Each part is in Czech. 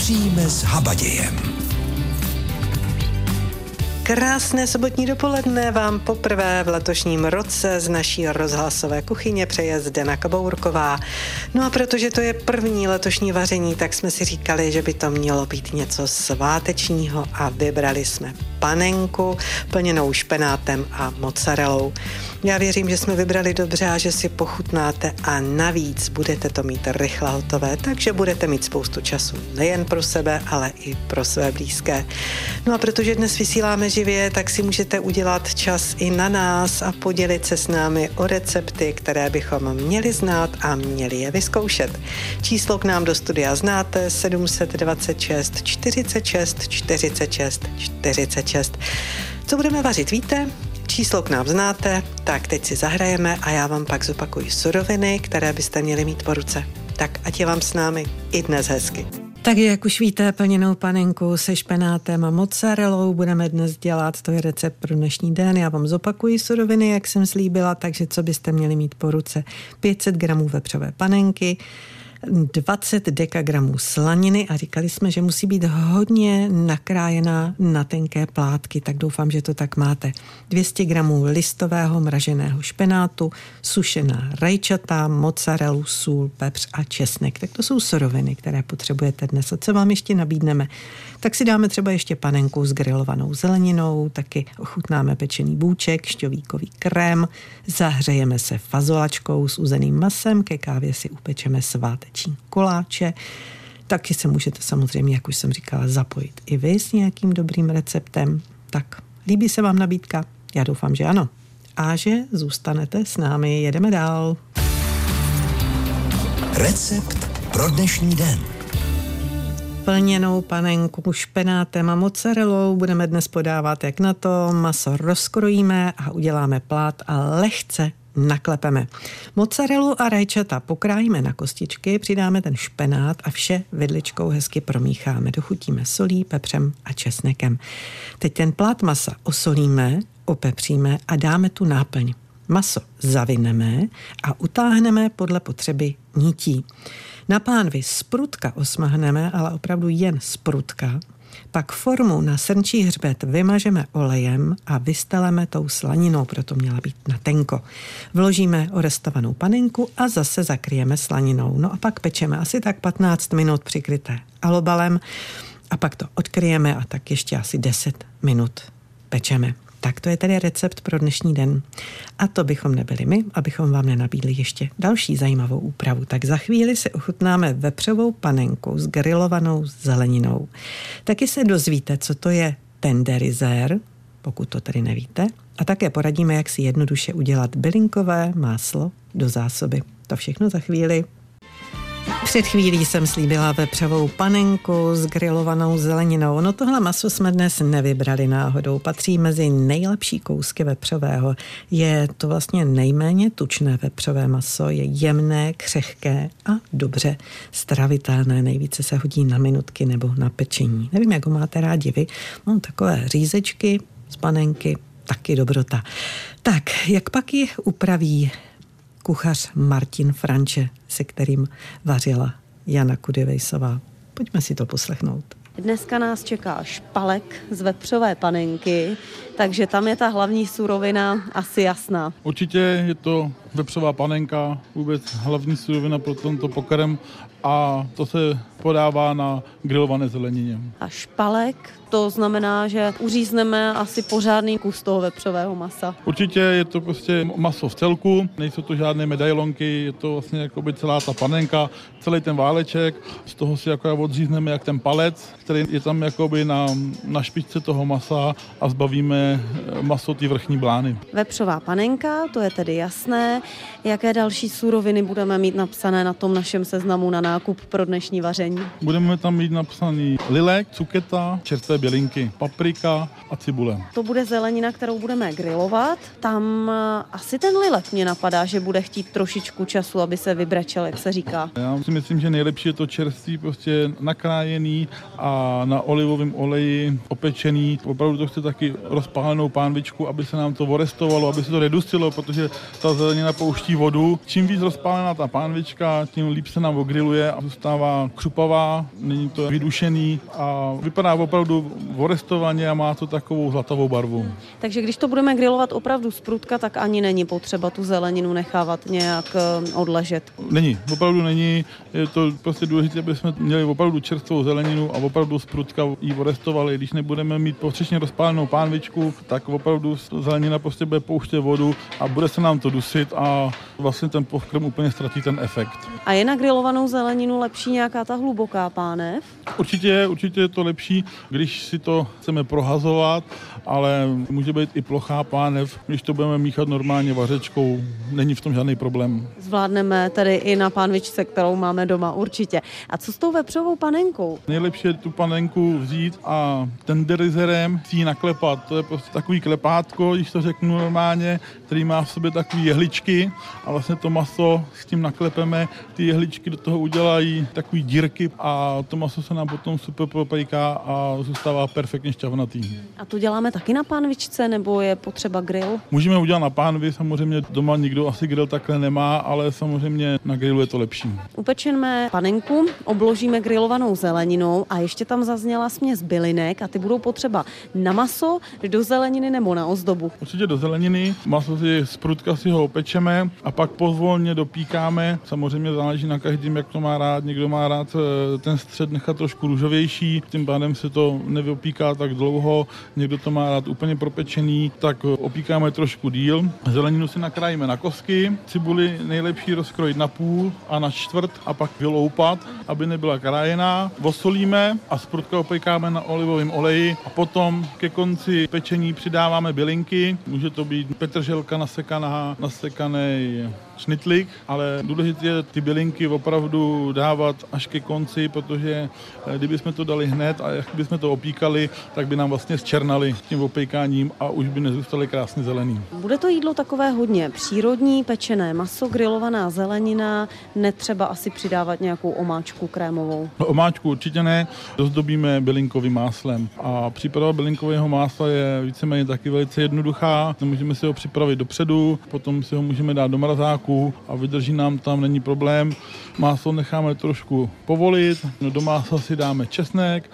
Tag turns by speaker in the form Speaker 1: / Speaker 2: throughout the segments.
Speaker 1: Vaříme s habadějem.
Speaker 2: Krásné sobotní dopoledne vám poprvé v letošním roce z naší rozhlasové kuchyně přeje Zdena Kabourková. No a protože to je první letošní vaření, tak jsme si říkali, že by to mělo být něco svátečního a vybrali jsme panenku plněnou špenátem a mozzarellou. Já věřím, že jsme vybrali dobře a že si pochutnáte a navíc budete to mít rychle hotové, takže budete mít spoustu času nejen pro sebe, ale i pro své blízké. No a protože dnes vysíláme živě, tak si můžete udělat čas i na nás a podělit se s námi o recepty, které bychom měli znát a měli je vyzkoušet. Číslo k nám do studia znáte 726 46 46 46. Co budeme vařit, víte? Číslo k nám znáte, tak teď si zahrajeme a já vám pak zopakuji suroviny, které byste měli mít po ruce. Tak ať je vám s námi i dnes hezky. Tak jak už víte, plněnou panenku se špenátem a mozzarellou budeme dnes dělat. To je recept pro dnešní den. Já vám zopakuji suroviny, jak jsem slíbila, takže co byste měli mít po ruce. 500 gramů vepřové panenky, 20 dekagramů slaniny a říkali jsme, že musí být hodně nakrájená na tenké plátky, tak doufám, že to tak máte. 200 gramů listového mraženého špenátu, sušená rajčata, mozzarellu, sůl, pepř a česnek. Tak to jsou suroviny, které potřebujete dnes. A co vám ještě nabídneme? Tak si dáme třeba ještě panenku s grilovanou zeleninou, taky ochutnáme pečený bůček, šťovíkový krém, zahřejeme se fazolačkou s uzeným masem, ke kávě si upečeme sváteční koláče, Taky se můžete samozřejmě, jak už jsem říkala, zapojit i vy s nějakým dobrým receptem. Tak, líbí se vám nabídka? Já doufám, že ano. A že zůstanete s námi. Jedeme dál.
Speaker 1: Recept pro dnešní den
Speaker 2: plněnou panenku špenátem a mozzarellou budeme dnes podávat, jak na to maso rozkrojíme a uděláme plát a lehce naklepeme. Mozzarellu a rajčata pokrájíme na kostičky, přidáme ten špenát a vše vidličkou hezky promícháme. Dochutíme solí, pepřem a česnekem. Teď ten plát masa osolíme, opepříme a dáme tu náplň. Maso zavineme a utáhneme podle potřeby nití. Na pánvi z prutka osmahneme, ale opravdu jen z prutka. Pak formu na srnčí hřbet vymažeme olejem a vysteleme tou slaninou, proto měla být na tenko. Vložíme orestovanou panenku a zase zakryjeme slaninou. No a pak pečeme asi tak 15 minut přikryté alobalem a pak to odkryjeme a tak ještě asi 10 minut pečeme. Tak to je tedy recept pro dnešní den. A to bychom nebyli my, abychom vám nenabídli ještě další zajímavou úpravu. Tak za chvíli si ochutnáme vepřovou panenku s grilovanou zeleninou. Taky se dozvíte, co to je tenderizér, pokud to tedy nevíte, a také poradíme, jak si jednoduše udělat bylinkové máslo do zásoby. To všechno za chvíli. Před chvílí jsem slíbila vepřovou panenku s grilovanou zeleninou. No tohle maso jsme dnes nevybrali náhodou. Patří mezi nejlepší kousky vepřového. Je to vlastně nejméně tučné vepřové maso. Je jemné, křehké a dobře stravitelné. Nejvíce se hodí na minutky nebo na pečení. Nevím, jak ho máte rádi vy. Mám takové řízečky z panenky, taky dobrota. Tak, jak pak ji upraví kuchař Martin Franče, se kterým vařila Jana Kudivejsová. Pojďme si to poslechnout.
Speaker 3: Dneska nás čeká špalek z vepřové panenky, takže tam je ta hlavní surovina asi jasná.
Speaker 4: Určitě je to vepřová panenka, vůbec hlavní surovina pro tento pokrm a to se podává na grilované zelenině.
Speaker 3: A špalek, to znamená, že uřízneme asi pořádný kus toho vepřového masa.
Speaker 4: Určitě je to prostě maso v celku, nejsou to žádné medailonky, je to vlastně jako by celá ta panenka, celý ten váleček, z toho si jako odřízneme jak ten palec, který je tam jakoby na, na špičce toho masa a zbavíme eh, maso ty vrchní blány.
Speaker 3: Vepřová panenka, to je tedy jasné. Jaké další suroviny budeme mít napsané na tom našem seznamu na nákup pro dnešní vaření?
Speaker 4: Budeme tam mít napsaný lilek, cuketa, čerstvé bělinky, paprika a cibule.
Speaker 3: To bude zelenina, kterou budeme grilovat. Tam eh, asi ten lilek mě napadá, že bude chtít trošičku času, aby se vybrečel, jak se říká.
Speaker 4: Já si myslím, že nejlepší je to čerstvý, prostě nakrájený a na olivovém oleji opečený. Opravdu to chce taky rozpálenou pánvičku, aby se nám to orestovalo, aby se to redustilo, protože ta zelenina napouští vodu. Čím víc rozpálená ta pánvička, tím líp se nám ogriluje a zůstává křupavá, není to vydušený a vypadá opravdu vorestovaně a má to takovou zlatovou barvu.
Speaker 3: Takže když to budeme grilovat opravdu z prutka, tak ani není potřeba tu zeleninu nechávat nějak eh, odležet.
Speaker 4: Není, opravdu není. Je to prostě důležité, aby jsme měli opravdu čerstvou zeleninu a opravdu z prutka ji orestovali. Když nebudeme mít potřečně rozpálenou pánvičku, tak opravdu zelenina prostě bude pouštět vodu a bude se nám to dusit a vlastně ten pokrm úplně ztratí ten efekt.
Speaker 3: A je na grilovanou zeleninu lepší nějaká ta hluboká pánev?
Speaker 4: Určitě, určitě je to lepší, když si to chceme prohazovat, ale může být i plochá pánev, když to budeme míchat normálně vařečkou, není v tom žádný problém.
Speaker 3: Zvládneme tedy i na pánvičce, kterou máme doma určitě. A co s tou vepřovou panenkou?
Speaker 4: Nejlepší je tu panenku vzít a tenderizerem si ji naklepat. To je prostě takový klepátko, když to řeknu normálně, který má v sobě takové jehličky a vlastně to maso s tím naklepeme, ty jehličky do toho udělají takové dírky a to maso se nám potom super propejká a zůstává perfektně šťavnatý.
Speaker 3: A to děláme taky na pánvičce, nebo je potřeba grill?
Speaker 4: Můžeme udělat na pánvi, samozřejmě doma nikdo asi grill takhle nemá, ale samozřejmě na grillu je to lepší.
Speaker 3: Upečeme panenku, obložíme grillovanou zeleninou a ještě tam zazněla směs bylinek a ty budou potřeba na maso, do zeleniny nebo na ozdobu.
Speaker 4: Určitě do zeleniny, maso si z prutka si ho opečeme a pak pozvolně dopíkáme. Samozřejmě záleží na každém, jak to má rád. Někdo má rád eh, ten střed nechat trošku růžovější, tím pádem se to nevyopíká tak dlouho. Někdo to má rád úplně propečený, tak opíkáme trošku díl. Zeleninu si nakrájíme na kosky, cibuli nejlepší rozkrojit na půl a na čtvrt a pak vyloupat, aby nebyla krájená. Vosolíme a z prutka opékáme na olivovém oleji a potom ke konci pečení přidáváme bylinky. Může to být petrželka nasekaná, Nei šnitlik, ale důležité je ty bylinky opravdu dávat až ke konci, protože eh, kdyby jsme to dali hned a jak bychom to opíkali, tak by nám vlastně zčernali tím opékáním a už by nezůstaly krásně zelený.
Speaker 3: Bude to jídlo takové hodně přírodní, pečené maso, grilovaná zelenina, netřeba asi přidávat nějakou omáčku krémovou.
Speaker 4: No, omáčku určitě ne, dozdobíme bylinkovým máslem a příprava bylinkového másla je víceméně taky velice jednoduchá. Můžeme si ho připravit dopředu, potom si ho můžeme dát do mrazáku másku a vydrží nám tam, není problém. Máslo necháme trošku povolit, do másla si dáme česnek,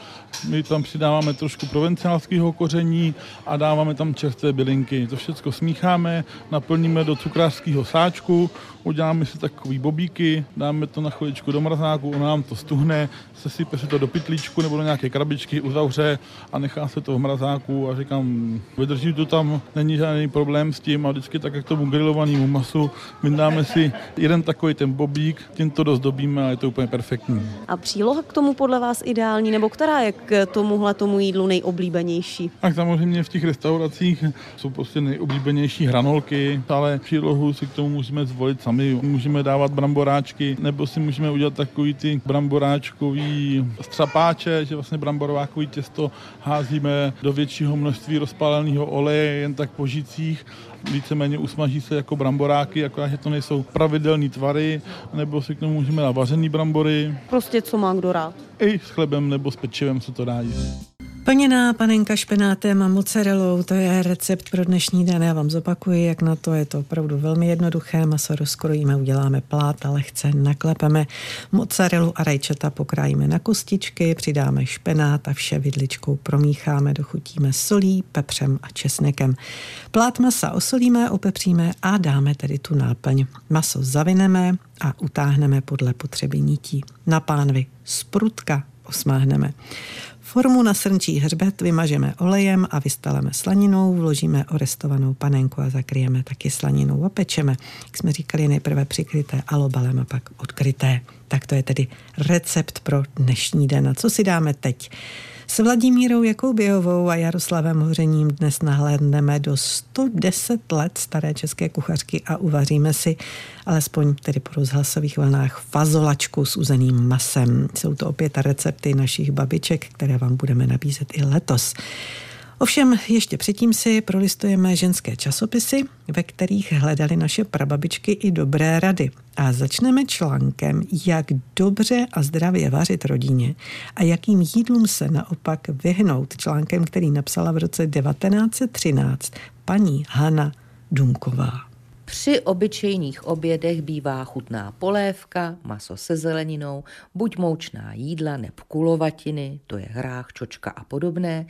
Speaker 4: my tam přidáváme trošku provenciálského koření a dáváme tam čerstvé bylinky. To všechno smícháme, naplníme do cukrářského sáčku, uděláme si takový bobíky, dáme to na chviličku do mrazáku, ono nám to stuhne, sesype se to do pytlíčku nebo do nějaké krabičky, uzavře a nechá se to v mrazáku a říkám, vydrží to tam, není žádný problém s tím a vždycky tak, jak tomu grilovanému masu, my dáme si jeden takový ten bobík, tím to dozdobíme a je to úplně perfektní.
Speaker 3: A příloha k tomu podle vás ideální, nebo která je k tomuhle tomu jídlu nejoblíbenější?
Speaker 4: Tak samozřejmě v těch restauracích jsou prostě nejoblíbenější hranolky, ale přílohu si k tomu musíme zvolit sami. Můžeme dávat bramboráčky, nebo si můžeme udělat takový ty bramboráčkový střapáče, že vlastně bramborákový těsto házíme do většího množství rozpáleného oleje jen tak po žicích víceméně usmaží se jako bramboráky, akorát, že to nejsou pravidelné tvary, nebo si k tomu můžeme dát vařený brambory.
Speaker 3: Prostě co má kdo rád.
Speaker 4: I s chlebem nebo s pečivem se to dá jíst.
Speaker 2: Plněná panenka špenátem a mozzarellou, to je recept pro dnešní den. Já vám zopakuji, jak na to je to opravdu velmi jednoduché. Maso rozkrojíme, uděláme plát a lehce naklepeme. Mozzarellu a rajčata pokrájíme na kostičky, přidáme špenát a vše vidličkou promícháme, dochutíme solí, pepřem a česnekem. Plát masa osolíme, opepříme a dáme tedy tu náplň. Maso zavineme a utáhneme podle potřeby nití. Na pánvi z prutka osmáhneme. Formu na srnčí hřbet vymažeme olejem a vystaleme slaninou, vložíme orestovanou panenku a zakryjeme taky slaninou a pečeme. Jak jsme říkali, nejprve přikryté alobalem a pak odkryté. Tak to je tedy recept pro dnešní den. A co si dáme teď? S Vladimírou Jakoubiovou a Jaroslavem Hořením dnes nahlédneme do 110 let staré české kuchařky a uvaříme si alespoň tedy po rozhlasových vlnách fazolačku s uzeným masem. Jsou to opět recepty našich babiček, které vám budeme nabízet i letos. Ovšem ještě předtím si prolistujeme ženské časopisy, ve kterých hledali naše prababičky i dobré rady. A začneme článkem, jak dobře a zdravě vařit rodině a jakým jídlům se naopak vyhnout. Článkem, který napsala v roce 1913 paní Hanna Dunková.
Speaker 5: Při obyčejných obědech bývá chutná polévka, maso se zeleninou, buď moučná jídla nebo kulovatiny, to je hrách, čočka a podobné.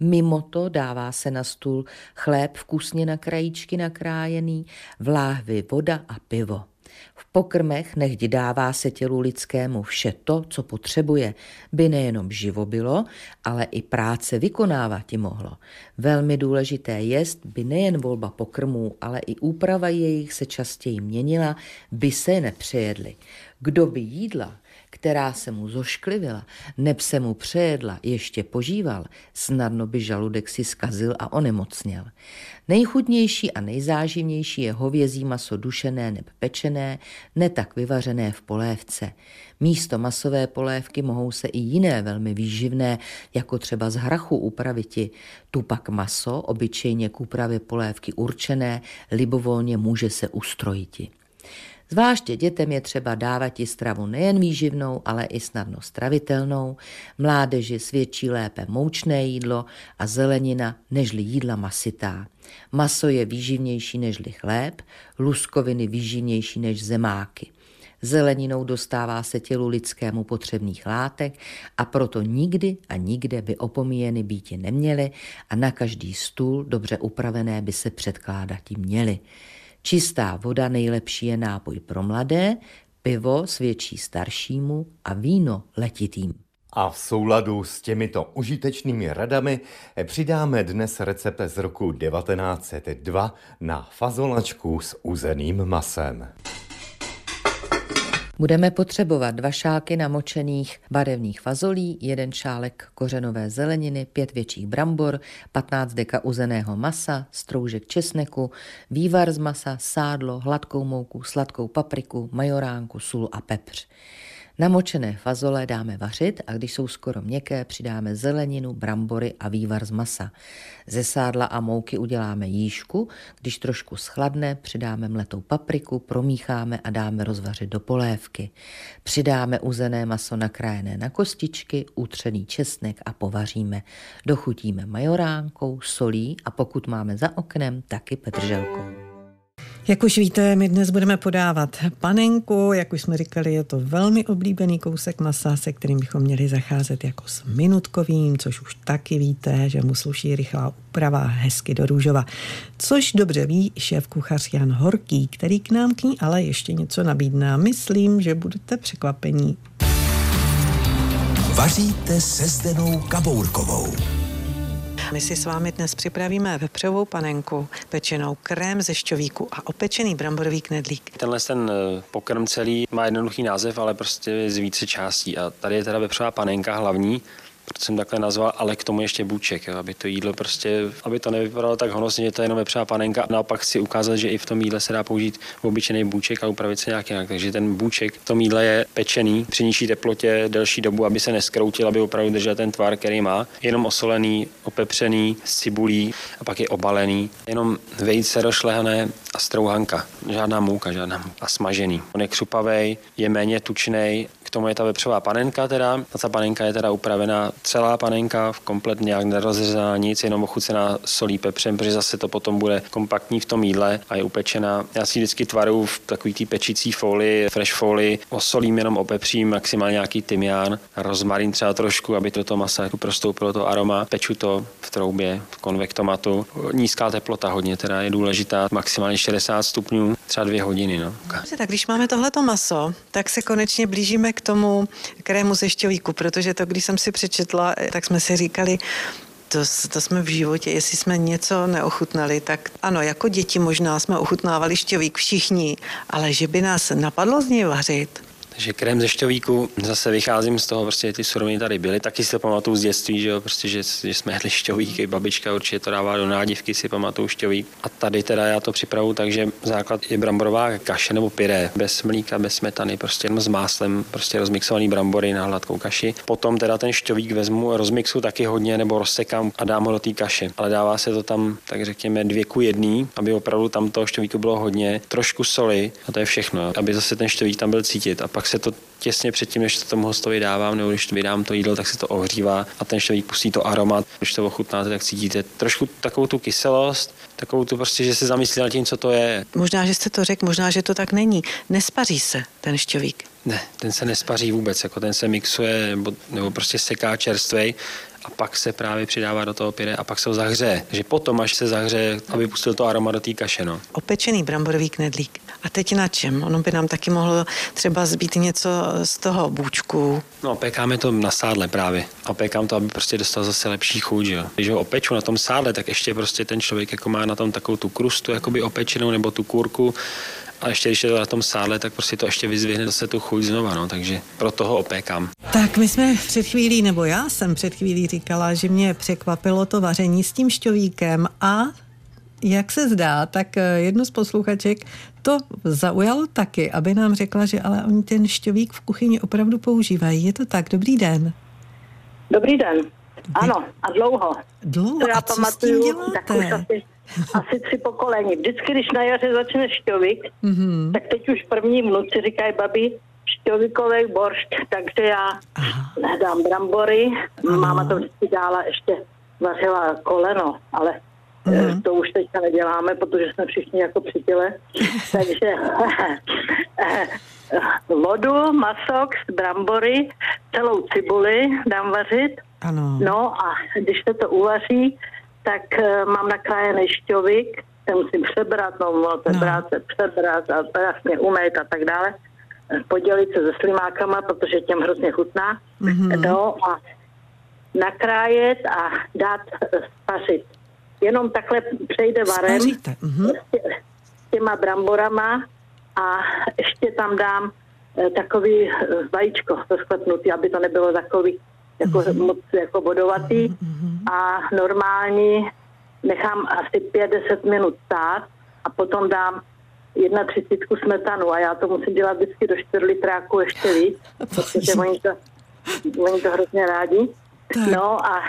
Speaker 5: Mimo to dává se na stůl chléb vkusně na krajíčky nakrájený, v láhvi voda a pivo. V pokrmech nechť dává se tělu lidskému vše to, co potřebuje, by nejenom živo bylo, ale i práce vykonávat ti mohlo. Velmi důležité jest, by nejen volba pokrmů, ale i úprava jejich se častěji měnila, by se nepřejedly. Kdo by jídla která se mu zošklivila, neb se mu přejedla, ještě požíval, snadno by žaludek si skazil a onemocněl. Nejchutnější a nejzáživnější je hovězí maso dušené neb pečené, ne tak vyvařené v polévce. Místo masové polévky mohou se i jiné velmi výživné, jako třeba z hrachu upraviti. Tu pak maso, obyčejně k úpravě polévky určené, libovolně může se ustrojiti. Zvláště dětem je třeba dávat i stravu nejen výživnou, ale i snadno stravitelnou. Mládeži svědčí lépe moučné jídlo a zelenina nežli jídla masitá. Maso je výživnější nežli chléb, luskoviny výživnější než zemáky. Zeleninou dostává se tělu lidskému potřebných látek a proto nikdy a nikde by opomíjeny býti neměly a na každý stůl dobře upravené by se předkládat měly. Čistá voda nejlepší je nápoj pro mladé, pivo svědčí staršímu a víno letitým.
Speaker 6: A v souladu s těmito užitečnými radami přidáme dnes recept z roku 1902 na fazolačku s uzeným masem.
Speaker 5: Budeme potřebovat dva šálky namočených barevných fazolí, jeden šálek kořenové zeleniny, pět větších brambor, 15 deka uzeného masa, stroužek česneku, vývar z masa, sádlo, hladkou mouku, sladkou papriku, majoránku, sůl a pepř. Namočené fazole dáme vařit a když jsou skoro měkké, přidáme zeleninu, brambory a vývar z masa. Ze sádla a mouky uděláme jížku, když trošku schladne, přidáme mletou papriku, promícháme a dáme rozvařit do polévky. Přidáme uzené maso nakrájené na kostičky, utřený česnek a povaříme. Dochutíme majoránkou, solí a pokud máme za oknem, taky petrželkou.
Speaker 2: Jak už víte, my dnes budeme podávat panenku, jak už jsme říkali, je to velmi oblíbený kousek masa, se kterým bychom měli zacházet jako s minutkovým, což už taky víte, že mu sluší rychlá úprava hezky do růžova. Což dobře ví šéf kuchař Jan Horký, který k nám k ní ale ještě něco nabídne. Myslím, že budete překvapení.
Speaker 1: Vaříte se Zdenou Kabourkovou.
Speaker 2: My si s vámi dnes připravíme vepřovou panenku, pečenou krém ze šťovíku a opečený bramborový knedlík.
Speaker 7: Tenhle ten eh, pokrm celý má jednoduchý název, ale prostě z více částí. A tady je teda vepřová panenka hlavní, proto jsem takhle nazval, ale k tomu ještě bůček, jo, aby to jídlo prostě, aby to nevypadalo tak honosně, že to je jenom vepřová panenka. Naopak si ukázat, že i v tom jídle se dá použít obyčejný bůček a upravit se nějak jinak. Takže ten bůček v tom jídle je pečený při nižší teplotě delší dobu, aby se neskroutil, aby opravdu držel ten tvar, který má. Jenom osolený, opepřený, s cibulí a pak je obalený. Jenom vejce rošlehané a strouhanka. Žádná mouka, žádná. A smažený. On je křupavej, je méně tučný, tomu je ta vepřová panenka teda. Ta panenka je teda upravená celá panenka, komplet nějak nerozřezaná nic, jenom ochucená solí pepřem, protože zase to potom bude kompaktní v tom jídle a je upečená. Já si vždycky tvaru v takový té pečící folii, fresh folii, osolím jenom opepřím, maximálně nějaký tymián, rozmarín třeba trošku, aby to, to masa jako prostoupilo to aroma. Peču to v troubě, v konvektomatu. Nízká teplota hodně teda je důležitá, maximálně 60 stupňů, třeba dvě hodiny. No.
Speaker 2: Tak když máme tohleto maso, tak se konečně blížíme k tomu krému ze šťovíku, protože to, když jsem si přečetla, tak jsme si říkali, to, to jsme v životě, jestli jsme něco neochutnali, tak ano, jako děti možná jsme ochutnávali šťovík všichni, ale že by nás napadlo z něj vařit,
Speaker 7: takže krém ze šťovíku, zase vycházím z toho, prostě ty suroviny tady byly, taky si to pamatuju z dětství, že, jo, prostě, že, že jsme jedli šťovík, i babička určitě to dává do nádivky, si pamatuju šťovík. A tady teda já to připravu takže základ je bramborová kaše nebo pyré, bez mlíka, bez smetany, prostě jenom s máslem, prostě rozmixovaný brambory na hladkou kaši. Potom teda ten šťovík vezmu, rozmixu taky hodně nebo rozsekám a dám ho do té kaše. Ale dává se to tam, tak řekněme, dvě ku jedný, aby opravdu tam toho šťovíku bylo hodně, trošku soli a to je všechno, aby zase ten šťovík tam byl cítit. A pak se to těsně předtím, než to tomu hostovi dávám, nebo když vydám to jídlo, tak se to ohřívá a ten šťovík pustí to aromat. Když to ochutnáte, tak cítíte trošku takovou tu kyselost, takovou tu prostě, že se zamyslí nad tím, co to je.
Speaker 2: Možná, že jste to řekl, možná, že to tak není. Nespaří se ten šťovík.
Speaker 7: Ne, ten se nespaří vůbec, jako ten se mixuje nebo, nebo prostě seká čerstvej a pak se právě přidává do toho pyre a pak se ho zahřeje. Takže potom, až se zahřeje, aby pustil to aroma do té kaše. No.
Speaker 2: Opečený bramborový knedlík. A teď na čem? Ono by nám taky mohlo třeba zbýt něco z toho bůčku.
Speaker 7: No, pekáme to na sádle právě. A pekám to, aby prostě dostal zase lepší chuť. Jo. Když ho opeču na tom sádle, tak ještě prostě ten člověk jako má na tom takovou tu krustu jakoby opečenou nebo tu kurku a ještě když je to na tom sádle, tak prostě to ještě vyzvihne zase tu chuť znova, no, takže pro toho opékám.
Speaker 2: Tak my jsme před chvílí, nebo já jsem před chvílí říkala, že mě překvapilo to vaření s tím šťovíkem a jak se zdá, tak eh, jednu z posluchaček to zaujalo taky, aby nám řekla, že ale oni ten šťovík v kuchyni opravdu používají. Je to tak? Dobrý den.
Speaker 8: Dobrý den. Ano, a dlouho.
Speaker 2: Dlouho?
Speaker 8: Já
Speaker 2: a co
Speaker 8: pamatuju,
Speaker 2: s tím děláte?
Speaker 8: tak už asi, asi tři pokolení. Vždycky, když na jaře začne šťovik, mm-hmm. tak teď už první vnuci říkají babi, šťovikový boršt, takže já
Speaker 2: Aha.
Speaker 8: dám brambory.
Speaker 2: Ano.
Speaker 8: Máma to vždycky dála ještě vařila koleno, ale mm-hmm. to už teďka neděláme, protože jsme všichni jako při těle. takže vodu, masok, brambory, celou cibuli dám vařit.
Speaker 2: Ano.
Speaker 8: No a když se to uvaří, tak eh, mám nakrájený šťovik, ten musím přebrat, no, no ten
Speaker 2: No.
Speaker 8: práce přebrat a jasně umýt a tak dále. Podělit se se slimákama, protože těm hrozně chutná.
Speaker 2: Mhm.
Speaker 8: No a nakrájet a dát eh, spařit. Jenom takhle přejde varem
Speaker 2: mhm.
Speaker 8: s tě- s těma bramborama a ještě tam dám eh, takový eh, vajíčko rozklepnutý, aby to nebylo takový jako moc jako vodovatý a normální nechám asi 5-10 minut stát a potom dám jedna třicítku smetanu a já to musím dělat vždycky do 4 litráku ještě víc, protože oni to, oni to hrozně rádi.
Speaker 2: Tak.
Speaker 8: No a,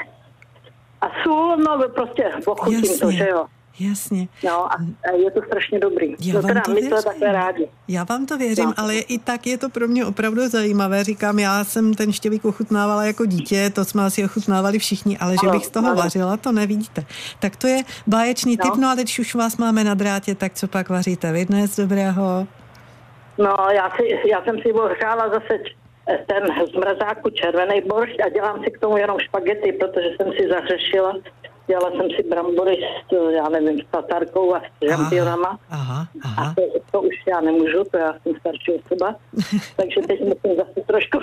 Speaker 8: a sůl, no prostě pochutím to,
Speaker 2: Jasně.
Speaker 8: že jo.
Speaker 2: Jasně.
Speaker 8: No a a je to strašně dobrý.
Speaker 2: Já
Speaker 8: no
Speaker 2: vám
Speaker 8: teda
Speaker 2: to
Speaker 8: my to takhle rádi.
Speaker 2: Já vám to věřím,
Speaker 8: No.
Speaker 2: ale i tak je to pro mě opravdu zajímavé. Říkám, já jsem ten štěvík ochutnávala jako dítě, to jsme asi ochutnávali všichni, ale že
Speaker 8: Ano,
Speaker 2: bych z toho
Speaker 8: ano.
Speaker 2: vařila, to nevidíte. Tak to je báječný
Speaker 8: No.
Speaker 2: tip, no ale když už vás máme na drátě, tak co pak vaříte vy dnes dobrého?
Speaker 8: No já, si, já jsem si ohřála zase ten z červený boršť a dělám si k tomu jenom špagety, protože jsem si zahřešila. Dělala jsem si brambory s, já nevím, s tatarkou a s žampionama.
Speaker 2: Aha,
Speaker 8: A
Speaker 2: aha.
Speaker 8: to, to už já nemůžu, to já jsem starší osoba. Takže teď musím zase trošku,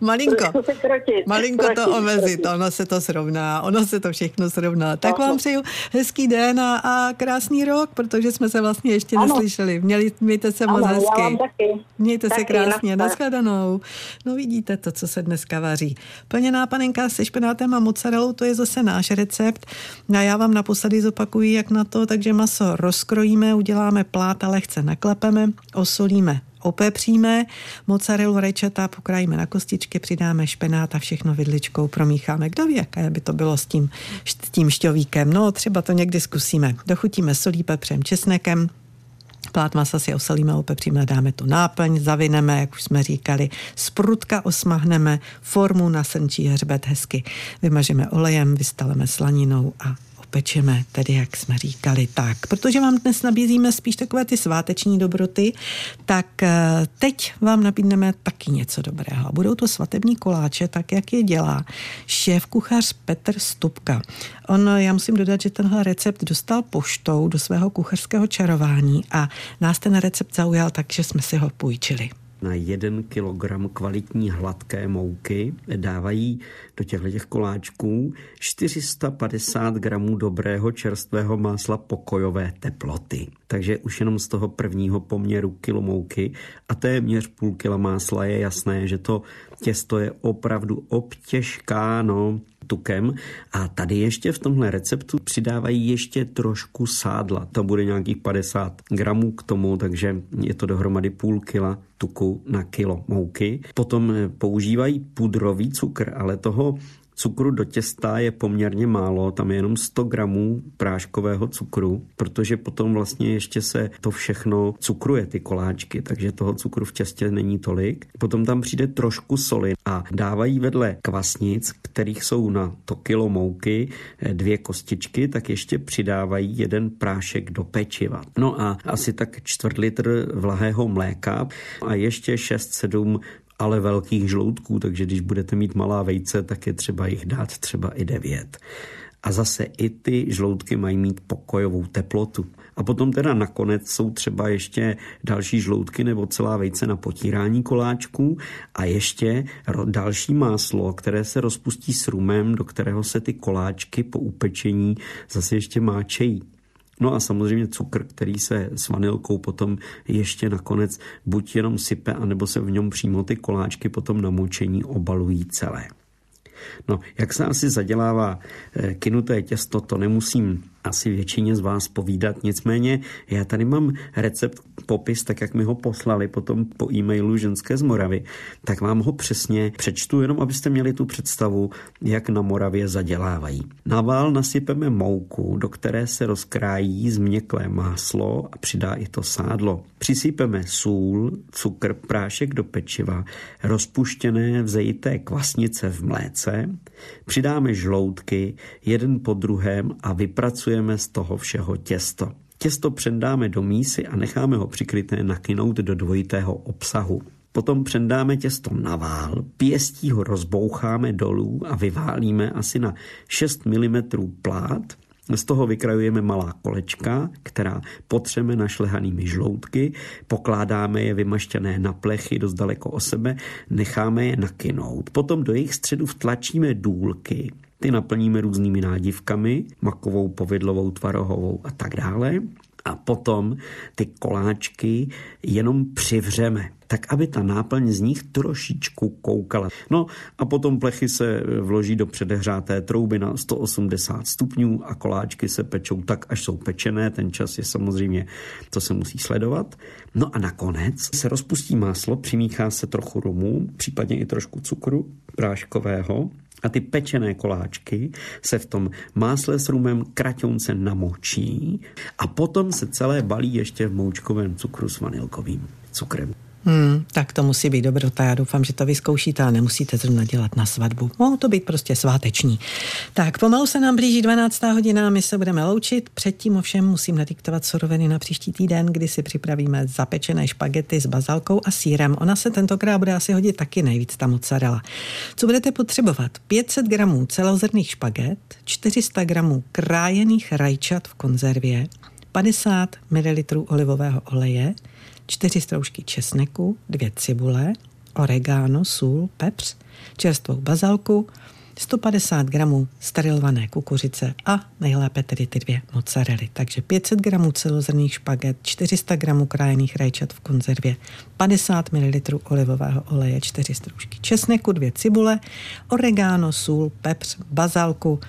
Speaker 2: Malinko,
Speaker 8: trošku se krotit.
Speaker 2: malinko to
Speaker 8: Krotit,
Speaker 2: omezit,
Speaker 8: krotit.
Speaker 2: ono se to srovná, ono se to všechno srovná. Tak vám přeju hezký den a, a krásný rok, protože jsme se vlastně ještě
Speaker 8: Ano.
Speaker 2: neslyšeli. Měli, mějte se moc
Speaker 8: Ano, já
Speaker 2: hezky.
Speaker 8: taky.
Speaker 2: Mějte se
Speaker 8: Taky,
Speaker 2: krásně,
Speaker 8: naschle.
Speaker 2: nashledanou. No vidíte to, co se dneska vaří. Plněná panenka se špenátem a mozzarellou, to je zase náš recept. A já vám naposledy zopakuji, jak na to, takže maso rozkrojíme, uděláme plát a lehce naklepeme, osolíme opepříme, mozzarellu rajčata pokrájíme na kostičky, přidáme špenát a všechno vidličkou promícháme. Kdo ví, jaké by to bylo s tím, s tím šťovíkem. No, třeba to někdy zkusíme. Dochutíme solí, pepřem, česnekem, Plát masa si osolíme, opepříme, dáme tu náplň, zavineme, jak už jsme říkali, z prutka osmahneme, formu na srnčí hřbet hezky vymažeme olejem, vystaleme slaninou a opečeme, tedy jak jsme říkali, tak. Protože vám dnes nabízíme spíš takové ty sváteční dobroty, tak eh, teď vám nabídneme taky něco dobrého. Budou to svatební koláče, tak jak je dělá šéf kuchař Petr Stupka. On, já musím dodat, že tenhle recept dostal poštou do svého kuchařského čarování a nás ten recept zaujal, takže jsme si ho půjčili.
Speaker 9: Na 1 kilogram kvalitní hladké mouky dávají do těchto těch koláčků 450 gramů dobrého čerstvého másla pokojové teploty. Takže už jenom z toho prvního poměru kilo mouky a téměř půl kila másla je jasné, že to těsto je opravdu obtěžkáno tukem a tady ještě v tomhle receptu přidávají ještě trošku sádla. To bude nějakých 50 gramů k tomu, takže je to dohromady půl kila tuku na kilo mouky. Potom používají pudrový cukr, ale toho Cukru do těsta je poměrně málo, tam je jenom 100 gramů práškového cukru, protože potom vlastně ještě se to všechno cukruje, ty koláčky, takže toho cukru v těstě není tolik. Potom tam přijde trošku soli a dávají vedle kvasnic, kterých jsou na to kilo mouky dvě kostičky, tak ještě přidávají jeden prášek do pečiva. No a asi tak čtvrt litr vlahého mléka a ještě 6-7 ale velkých žloutků, takže když budete mít malá vejce, tak je třeba jich dát třeba i devět. A zase i ty žloutky mají mít pokojovou teplotu. A potom teda nakonec jsou třeba ještě další žloutky nebo celá vejce na potírání koláčků a ještě další máslo, které se rozpustí s rumem, do kterého se ty koláčky po upečení zase ještě máčejí. No a samozřejmě cukr, který se s vanilkou potom ještě nakonec buď jenom sype, anebo se v něm přímo ty koláčky potom na močení obalují celé. No, jak se asi zadělává eh, kinuté těsto, to nemusím asi většině z vás povídat. Nicméně já tady mám recept, popis, tak jak mi ho poslali potom po e-mailu ženské z Moravy, tak vám ho přesně přečtu, jenom abyste měli tu představu, jak na Moravě zadělávají. Na vál nasypeme mouku, do které se rozkrájí změklé máslo a přidá i to sádlo. Přisypeme sůl, cukr, prášek do pečiva, rozpuštěné vzejité kvasnice v mléce, přidáme žloutky jeden po druhém a vypracujeme z toho všeho těsto. Těsto předáme do mísy a necháme ho přikryté nakynout do dvojitého obsahu. Potom předáme těsto na vál, pěstí ho rozboucháme dolů a vyválíme asi na 6 mm plát. Z toho vykrajujeme malá kolečka, která potřeme našlehanými žloutky, pokládáme je vymaštěné na plechy dost daleko o sebe, necháme je nakynout. Potom do jejich středu vtlačíme důlky, ty naplníme různými nádivkami, makovou, povidlovou, tvarohovou a tak dále. A potom ty koláčky jenom přivřeme, tak aby ta náplň z nich trošičku koukala. No a potom plechy se vloží do předehřáté trouby na 180 stupňů a koláčky se pečou tak, až jsou pečené. Ten čas je samozřejmě, to se musí sledovat. No a nakonec se rozpustí máslo, přimíchá se trochu rumu, případně i trošku cukru práškového a ty pečené koláčky se v tom másle s rumem kraťonce namočí a potom se celé balí ještě v moučkovém cukru s vanilkovým cukrem.
Speaker 2: Hmm, tak to musí být dobrota. Já doufám, že to vyzkoušíte a nemusíte zrovna dělat na svatbu. Mohou to být prostě sváteční. Tak, pomalu se nám blíží 12. hodina, my se budeme loučit. Předtím ovšem musím nadiktovat suroviny na příští týden, kdy si připravíme zapečené špagety s bazalkou a sírem. Ona se tentokrát bude asi hodit taky nejvíc, ta mozzarella. Co budete potřebovat? 500 gramů celozrných špaget, 400 gramů krájených rajčat v konzervě, 50 ml olivového oleje, čtyři stroužky česneku, dvě cibule, oregano, sůl, pepř, čerstvou bazalku, 150 gramů sterilované kukuřice a nejlépe tedy ty dvě mozzarely. Takže 500 gramů celozrných špaget, 400 gramů krájených rajčat v konzervě, 50 ml olivového oleje, 4 stroužky česneku, dvě cibule, oregano, sůl, pepř, bazalku,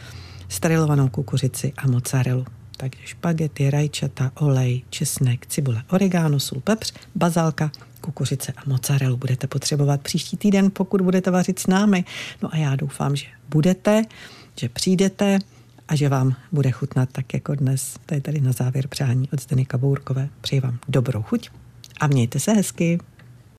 Speaker 2: sterilovanou kukuřici a mozzarelu takže špagety, rajčata, olej, česnek, cibule, oregano, sůl, pepř, bazalka, kukuřice a mozzarelu budete potřebovat příští týden, pokud budete vařit s námi. No a já doufám, že budete, že přijdete a že vám bude chutnat tak jako dnes. To je tady na závěr přání od Zdeny Kabourkové. Přeji vám dobrou chuť a mějte se hezky.